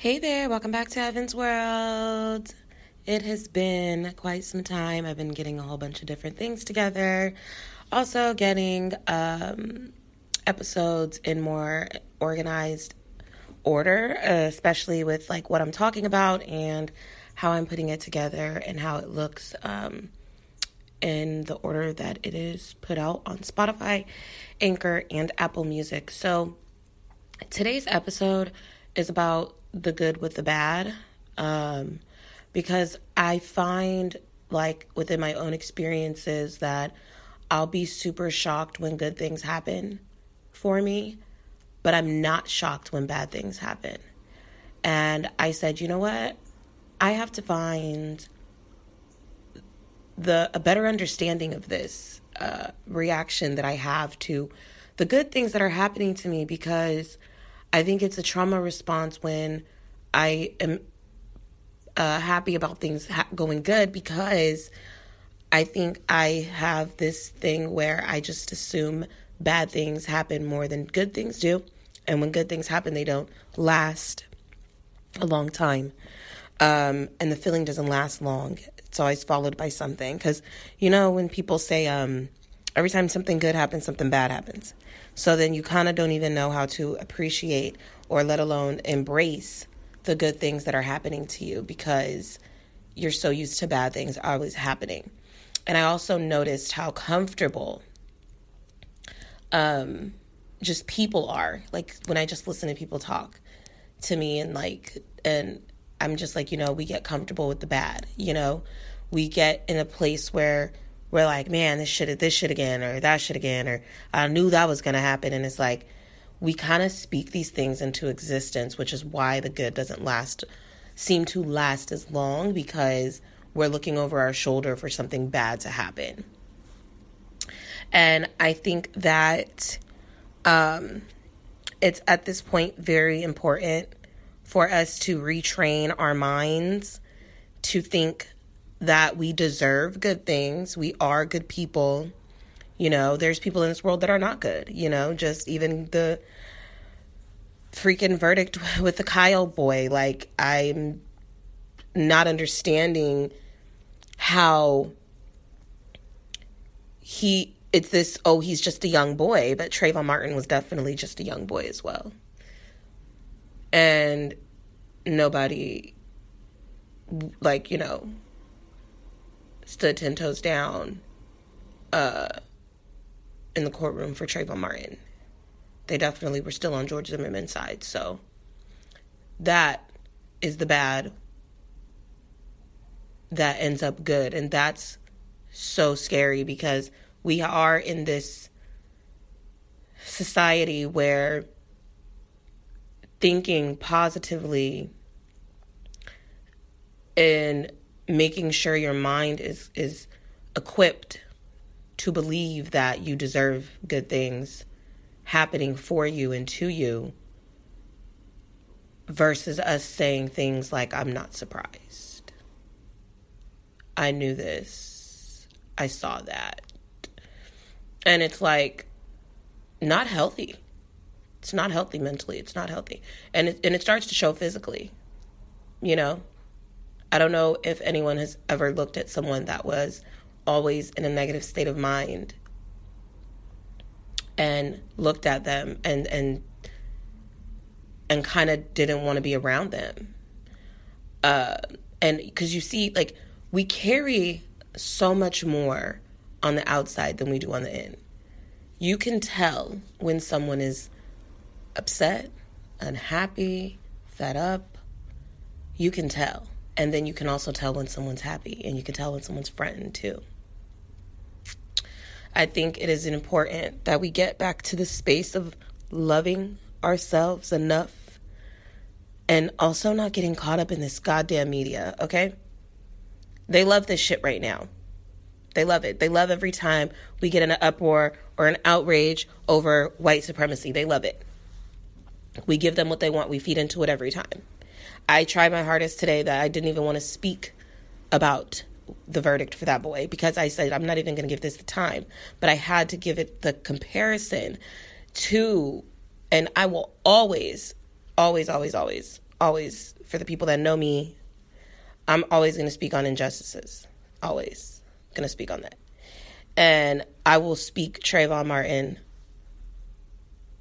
Hey there, welcome back to Evan's World. It has been quite some time. I've been getting a whole bunch of different things together. Also, getting um, episodes in more organized order, especially with like what I'm talking about and how I'm putting it together and how it looks um, in the order that it is put out on Spotify, Anchor, and Apple Music. So, today's episode is about the good with the bad um, because I find, like, within my own experiences, that I'll be super shocked when good things happen for me, but I'm not shocked when bad things happen. And I said, you know what? I have to find the a better understanding of this uh, reaction that I have to the good things that are happening to me because I think it's a trauma response when I am uh, happy about things ha- going good because I think I have this thing where I just assume bad things happen more than good things do. And when good things happen, they don't last a long time. Um, and the feeling doesn't last long. It's always followed by something. Because, you know, when people say, um, every time something good happens, something bad happens. So then you kind of don't even know how to appreciate or let alone embrace the good things that are happening to you because you're so used to bad things always happening. And I also noticed how comfortable um, just people are. Like when I just listen to people talk to me and like, and I'm just like, you know, we get comfortable with the bad, you know, we get in a place where we're like, man, this shit, this shit again, or that shit again, or I knew that was to happen. And it's like, we kind of speak these things into existence, which is why the good doesn't last, seem to last as long because we're looking over our shoulder for something bad to happen. And I think that um, it's at this point very important for us to retrain our minds to think that we deserve good things. We are good people. You know, there's people in this world that are not good, you know, just even the freaking verdict with the Kyle boy. Like, I'm not understanding how he, it's this, oh, he's just a young boy, but Trayvon Martin was definitely just a young boy as well. And nobody, like, you know, stood 10 toes down uh, in the courtroom for Trayvon Martin. They definitely were still on George Zimmerman's side. So that is the bad that ends up good. And that's so scary because we are in this society where thinking positively and making sure your mind is is equipped to believe that you deserve good things happening for you and to you versus us saying things like I'm not surprised. I knew this. I saw that. And it's like not healthy. It's not healthy mentally. It's not healthy. And it, and it starts to show physically. You know, I don't know if anyone has ever looked at someone that was always in a negative state of mind and looked at them and and and kind of didn't want to be around them. Uh, and because you see, like we carry so much more on the outside than we do on the in. You can tell when someone is upset, unhappy, fed up. You can tell. And then you can also tell when someone's happy and you can tell when someone's frightened too. I think it is important that we get back to the space of loving ourselves enough and also not getting caught up in this goddamn media, okay? They love this shit right now. They love it. They love every time we get an uproar or an outrage over white supremacy. They love it. We give them what they want. We feed into it every time. I tried my hardest today that I didn't even want to speak about the verdict for that boy because I said I'm not even going to give this the time, but I had to give it the comparison to, and I will always, always, always, always, always, for the people that know me, I'm always going to speak on injustices. Always going to speak on that. And I will speak Trayvon Martin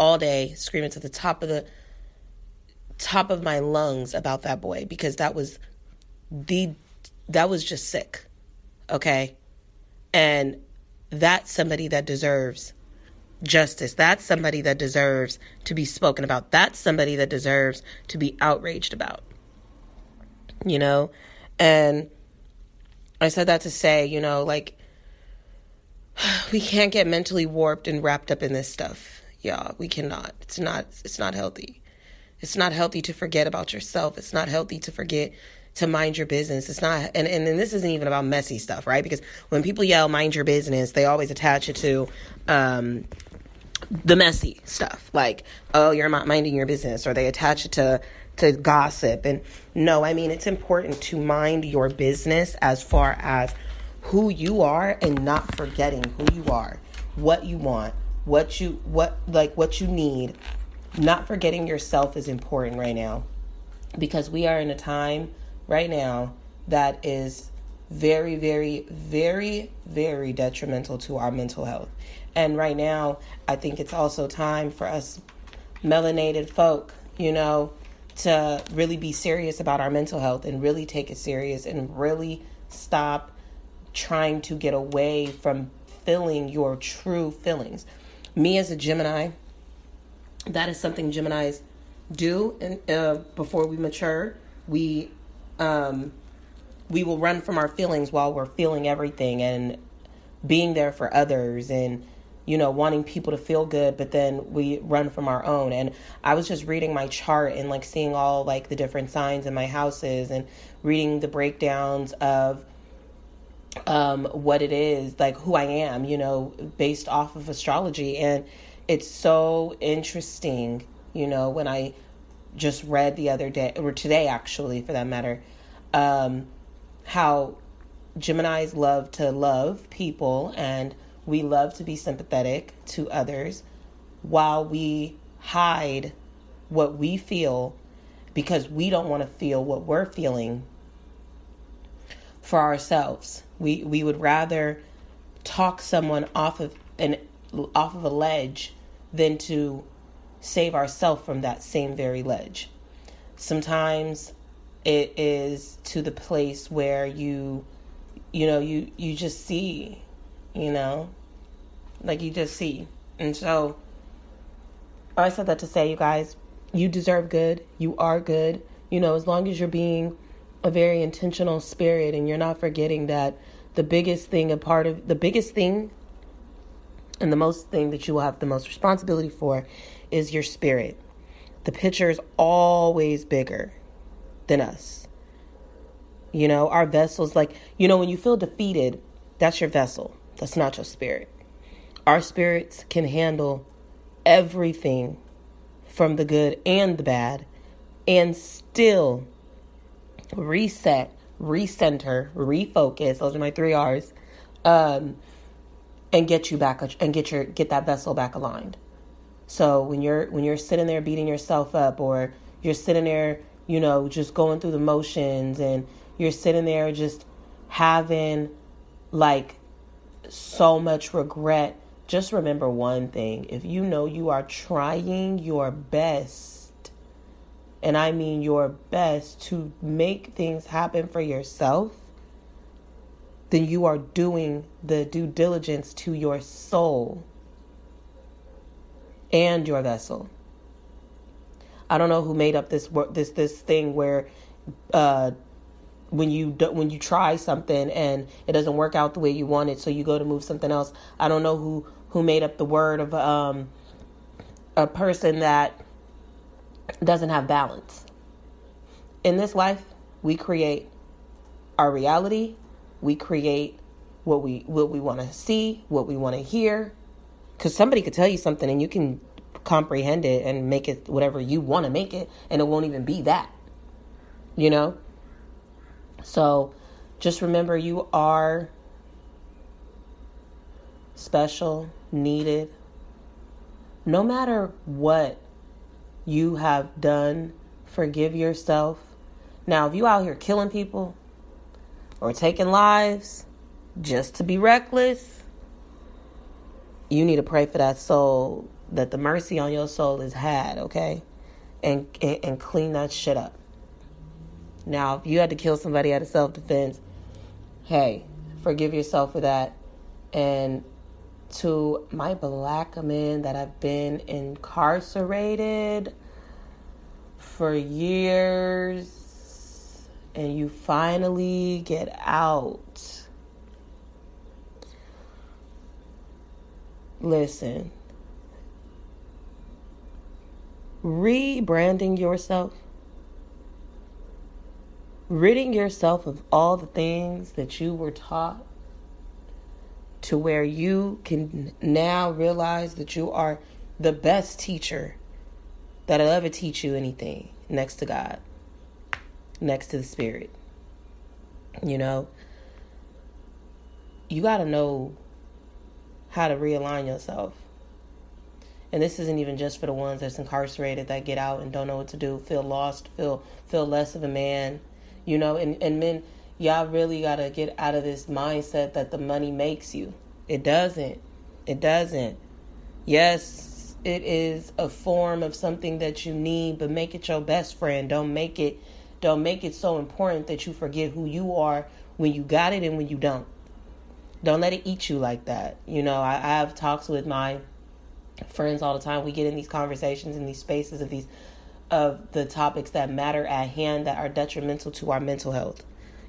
all day, screaming to the top of the top of my lungs about that boy because that was the that was just sick. Okay? And that's somebody that deserves justice. That's somebody that deserves to be spoken about. That's somebody that deserves to be outraged about. You know? And I said that to say, you know, like, we can't get mentally warped and wrapped up in this stuff. Y'all, we cannot. It's not it's not healthy. It's not healthy to forget about yourself. It's not healthy to forget to mind your business. It's not, and, and, and this isn't even about messy stuff, right? Because when people yell mind your business, they always attach it to um, the messy stuff, like, oh, you're not minding your business, or they attach it to to gossip. And no, I mean, it's important to mind your business as far as who you are and not forgetting who you are, what you want, what you what like what you need. Not forgetting yourself is important right now because we are in a time right now that is very, very, very, very detrimental to our mental health. And right now, I think it's also time for us melanated folk, you know, to really be serious about our mental health and really take it serious and really stop trying to get away from feeling your true feelings. Me as a Gemini, that is something Geminis do and uh, before we mature. We um, we will run from our feelings while we're feeling everything and being there for others and you know wanting people to feel good but then we run from our own and i was just reading my chart and like seeing all like the different signs in my houses and reading the breakdowns of um what it is like who i am you know based off of astrology and it's so interesting you know when i just read the other day or today actually for that matter um how Geminis love to love people and we love to be sympathetic to others while we hide what we feel because we don't want to feel what we're feeling for ourselves. We we would rather talk someone off of an off of a ledge than to save ourselves from that same very ledge. Sometimes it is to the place where you you know you you just see you know like you just see. And so i said that to say you guys you deserve good. You are good. You know as long as you're being a very intentional spirit and you're not forgetting that the biggest thing a part of the biggest thing and the most thing that you will have the most responsibility for is your spirit the picture is always bigger than us. You know, our vessels, like, you know, when you feel defeated, that's your vessel. That's not your spirit. Our spirits can handle everything from the good and the bad and still reset, recenter, refocus. Those are my three R's. Um, and get you back and get your get that vessel back aligned. So when you're when you're sitting there beating yourself up or you're sitting there you know, just going through the motions and you're sitting there just having like so much regret, just remember one thing. If you know you are trying your best, and I mean your best to make things happen for yourself, then you are doing the due diligence to your soul and your vessel. I don't know who made up this this this thing where uh, when you do, when you try something and it doesn't work out the way you want it, so you go to move something else. I don't know who who made up the word of um, a person that doesn't have balance. In this life, we create our reality. We create what we what we want to see, what we want to hear. Because somebody could tell you something and you can comprehend it and make it whatever you want to make it and it won't even be that you know so just remember you are special needed no matter what you have done forgive yourself. Now, if you out here killing people or taking lives just to be reckless, you need to pray for that soul that the mercy on your soul is had, okay? And, and, and clean that shit up. Now, if you had to kill somebody out of self defense, hey, forgive yourself for that. And to my black men that have been incarcerated for years and you finally get out. Listen, rebranding yourself, ridding yourself of all the things that you were taught to where you can now realize that you are the best teacher that'll ever teach you anything next to God, next to the Spirit. You know, you got to know how to realign yourself. And this isn't even just for the ones that's incarcerated that get out and don't know what to do, feel lost, feel feel less of a man, you know, and, and men y'all really got to get out of this mindset that the money makes you. It doesn't. It doesn't. Yes, it is a form of something that you need, but make it your best friend. Don't make it don't make it so important that you forget who you are when you got it and when you don't. Don't let it eat you like that. You know, I, I have talks with my friends all the time. We get in these conversations in these spaces of these of the topics that matter at hand that are detrimental to our mental health.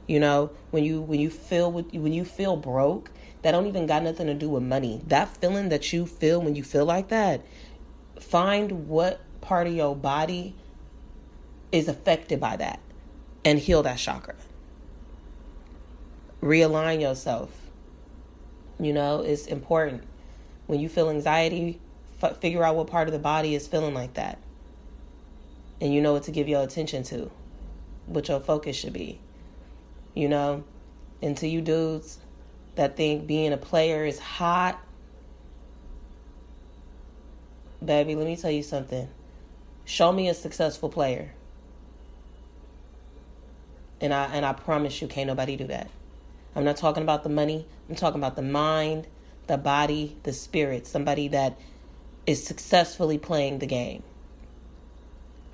You know, when you when you feel when you feel broke, that don't even got nothing to do with money. That feeling that you feel when you feel like that, find what part of your body is affected by that and heal that chakra. Realign yourself. You know, it's important. When you feel anxiety, f- figure out what part of the body is feeling like that. And you know what to give your attention to, what your focus should be you know. And to you dudes that think being a player is hot, baby, let me tell you something. Show me a successful player. And I and I promise you can't nobody do that. I'm not talking about the money. I'm talking about the mind, the body, the spirit. Somebody that is successfully playing the game.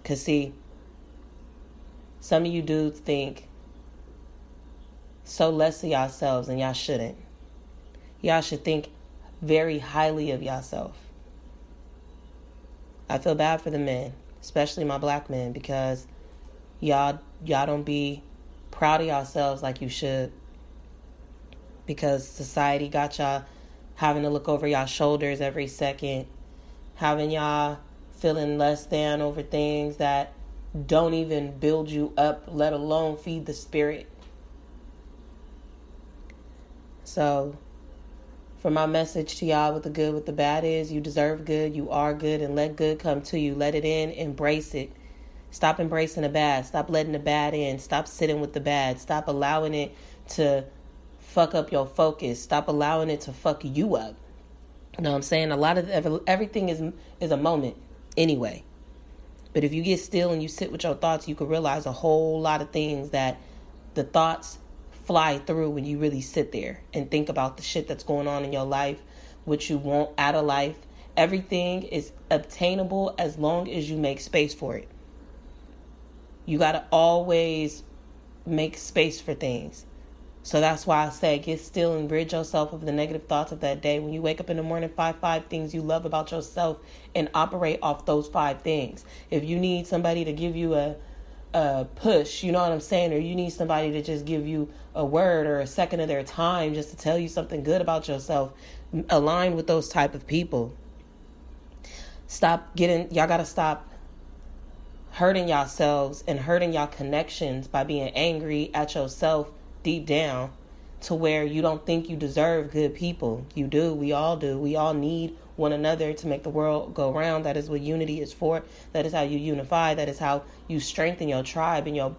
Cause see, some of you dudes think so less of yourselves, and y'all shouldn't. Y'all should think very highly of yourself. I feel bad for the men, especially my black men, because y'all y'all don't be proud of yourselves like you should. Because society got y'all having to look over y'all shoulders every second, having y'all feeling less than over things that don't even build you up, let alone feed the spirit. So, for my message to y'all, what the good, what the bad is, you deserve good, you are good, and let good come to you. Let it in, embrace it. Stop embracing the bad. Stop letting the bad in. Stop sitting with the bad. Stop allowing it to fuck up your focus. Stop allowing it to fuck you up. You know what I'm saying? A lot of everything is is a moment anyway. But if you get still and you sit with your thoughts, you can realize a whole lot of things that the thoughts fly through when you really sit there and think about the shit that's going on in your life, what you want out of life. Everything is obtainable as long as you make space for it. You got to always make space for things. So that's why I say get still and rid yourself of the negative thoughts of that day. When you wake up in the morning, five five things you love about yourself and operate off those five things. If you need somebody to give you a a push, you know what I'm saying? Or you need somebody to just give you a word or a second of their time just to tell you something good about yourself. Align with those type of people. Stop getting, y'all gotta stop hurting yourselves and hurting y'all connections by being angry at yourself deep down to where you don't think you deserve good people. You do. We all do. We all need one another to make the world go round. That is what unity is for. That is how you unify. That is how you strengthen your tribe and your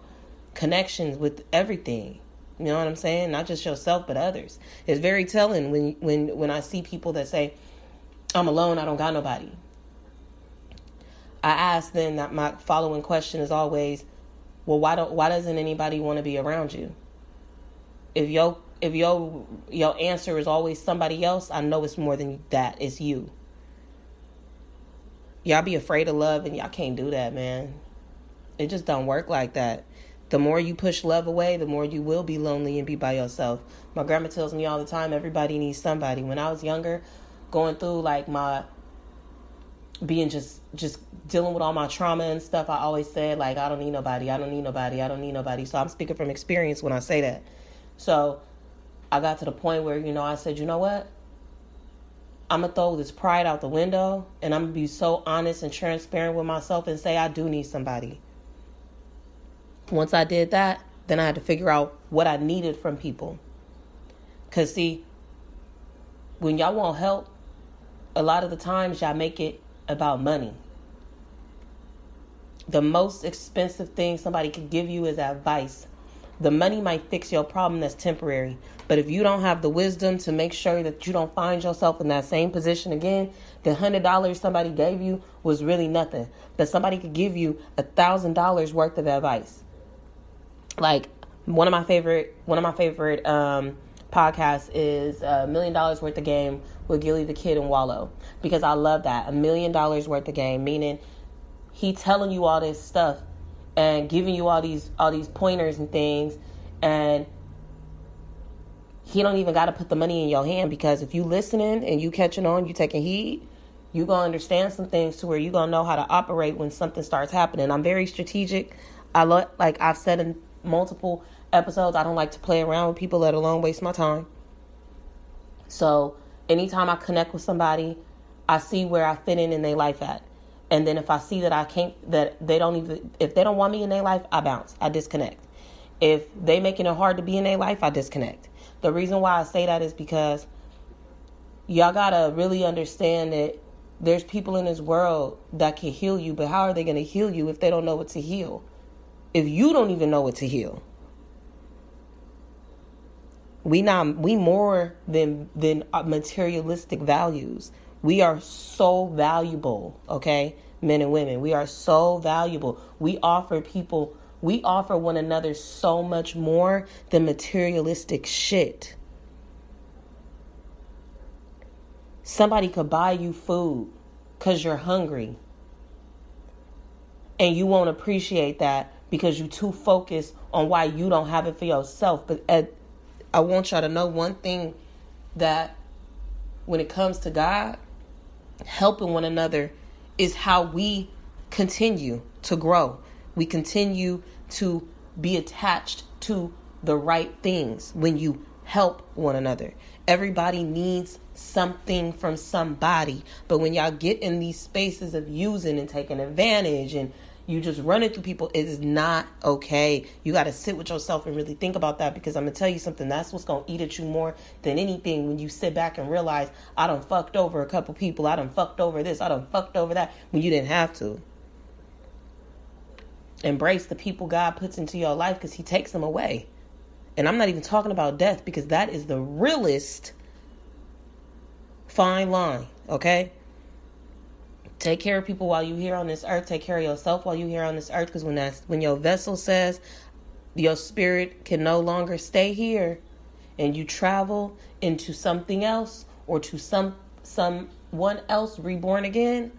connections with everything. You know what I'm saying? Not just yourself, but others. It's very telling when when when I see people that say, "I'm alone. I don't got nobody." I ask then that my following question is always, well, why don't why doesn't anybody want to be around you? If your if your your answer is always somebody else, I know it's more than that. It's you. Y'all be afraid of love and y'all can't do that, man. It just don't work like that. The more you push love away, the more you will be lonely and be by yourself. My grandma tells me all the time everybody needs somebody. When I was younger, going through like my being just just dealing with all my trauma and stuff, I always said like I don't need nobody. I don't need nobody. I don't need nobody. So I'm speaking from experience when I say that. So I got to the point where, you know, I said, "You know what? I'm gonna throw this pride out the window and I'm gonna be so honest and transparent with myself and say I do need somebody. Once I did that, then I had to figure out what I needed from people. Cause see, when y'all want help, a lot of the times y'all make it about money. The most expensive thing somebody could give you is advice. The money might fix your problem that's temporary, but if you don't have the wisdom to make sure that you don't find yourself in that same position again, the hundred dollars somebody gave you was really nothing. But somebody could give you a thousand dollars worth of advice. Like one of my favorite, one of my favorite um, podcasts is a million dollars worth of game with Gillie the Kid and Wallo. Because I love that. A million dollars worth of game, meaning he telling you all this stuff and giving you all these all these pointers and things. And he don't even got to put the money in your hand. Because if you listening and you catching on you taking heed you gonna understand some things to where you gonna know how to operate when something starts happening. I'm very strategic. I like i've said in multiple episodes i don't like to play around with people let alone waste my time so anytime i connect with somebody i see where i fit in in their life at and then if I see that I can't, that they don't even, if they don't want me in their life, I bounce, I disconnect. If they making it hard to be in their life, I disconnect. The reason why I say that is because y'all gotta really understand that there's people in this world that can heal you, but how are they gonna heal you if they don't know what to heal? If you don't even know what to heal, we not we more than than uh, materialistic values. We are so valuable, okay? Men and women. We are so valuable. We offer people, we offer one another so much more than materialistic shit. Somebody could buy you food because you're hungry. And you won't appreciate that because you're too focused on why you don't have it for yourself. But Ed, I want y'all to know one thing that when it comes to God, helping one another is how we continue to grow. We continue to be attached to the right things when you help one another. Everybody needs something from somebody. But when y'all get in these spaces of using and taking advantage and you just running through people is not okay. You got to sit with yourself and really think about that because i'm gonna tell you something that's what's gonna eat at you more than anything when you sit back and realize i done fucked over a couple people i done fucked over this i done fucked over that when you didn't have to. Embrace the people god puts into your life because he takes them away. And i'm not even talking about death because that is the realest fine line okay Take care of people while you're here on this earth. Take care of yourself while you're here on this earth. Because when that's when your vessel says your spirit can no longer stay here, and you travel into something else or to some someone else reborn again,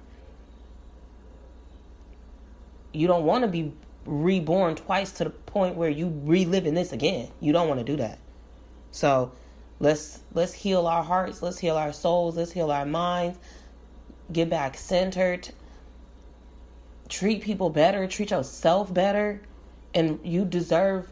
you don't want to be reborn twice to the point where you reliving this again. You don't want to do that. So let's let's heal our hearts, let's heal our souls, let's heal our minds get back centered, treat people better, treat yourself better, and you deserve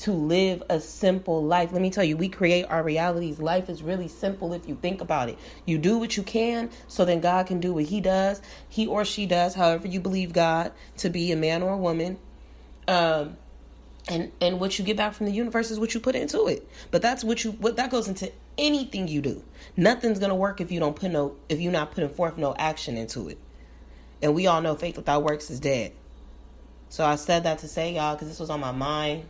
to live a simple life. Let me tell you, we create our realities. Life is really simple if you think about it. You do what you can, so then God can do what He does. He or she does, however you believe God to be a man or a woman. Um, and and what you get back from the universe is what you put into it. But that's what you what that goes into anything you do. Nothing's gonna work if you don't put no if you're not putting forth no action into it. And we all know faith without works is dead. So I said that to say y'all because this was on my mind,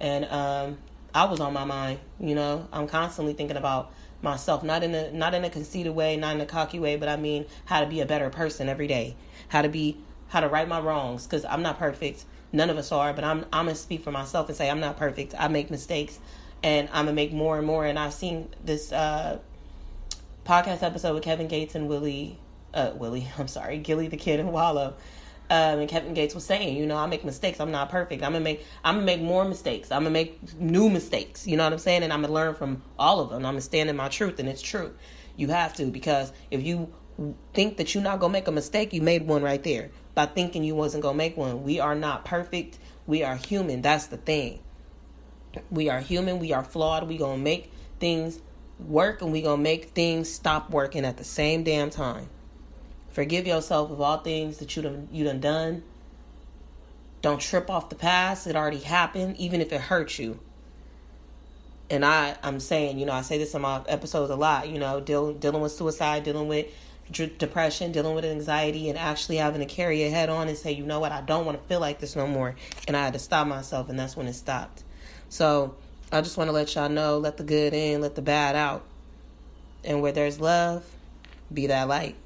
and um, I was on my mind. You know, I'm constantly thinking about myself, not in a not in a conceited way, not in a cocky way, but I mean how to be a better person every day, how to be how to right my wrongs because I'm not perfect. None of us are, but I'm I'm gonna speak for myself and say I'm not perfect. I make mistakes, and I'm gonna make more and more. And I've seen this uh, podcast episode with Kevin Gates and Willie, uh, Willie, I'm sorry, Gillie the Kid and Wallo. Um, and Kevin Gates was saying, you know, I make mistakes. I'm not perfect. I'm gonna make. I'm gonna make more mistakes. I'm gonna make new mistakes. You know what I'm saying? And I'm gonna learn from all of them. I'm gonna stand in my truth, and it's true. You have to because if you think that you're not gonna make a mistake, you made one right there by thinking you wasn't gonna make one. We are not perfect. We are human. That's the thing. We are human. We are flawed. We gonna make things work, and we gonna make things stop working at the same damn time. Forgive yourself of all things that you done you done done. Don't trip off the past. It already happened, even if it hurts you. And I, I'm saying, you know, I say this in my episodes a lot. You know, deal, dealing with suicide, dealing with depression, dealing with anxiety, and actually having to carry it head on and say, you know what, I don't want to feel like this no more. And I had to stop myself, and that's when it stopped. So I just want to let y'all know let the good in, let the bad out. And where there's love, be that light.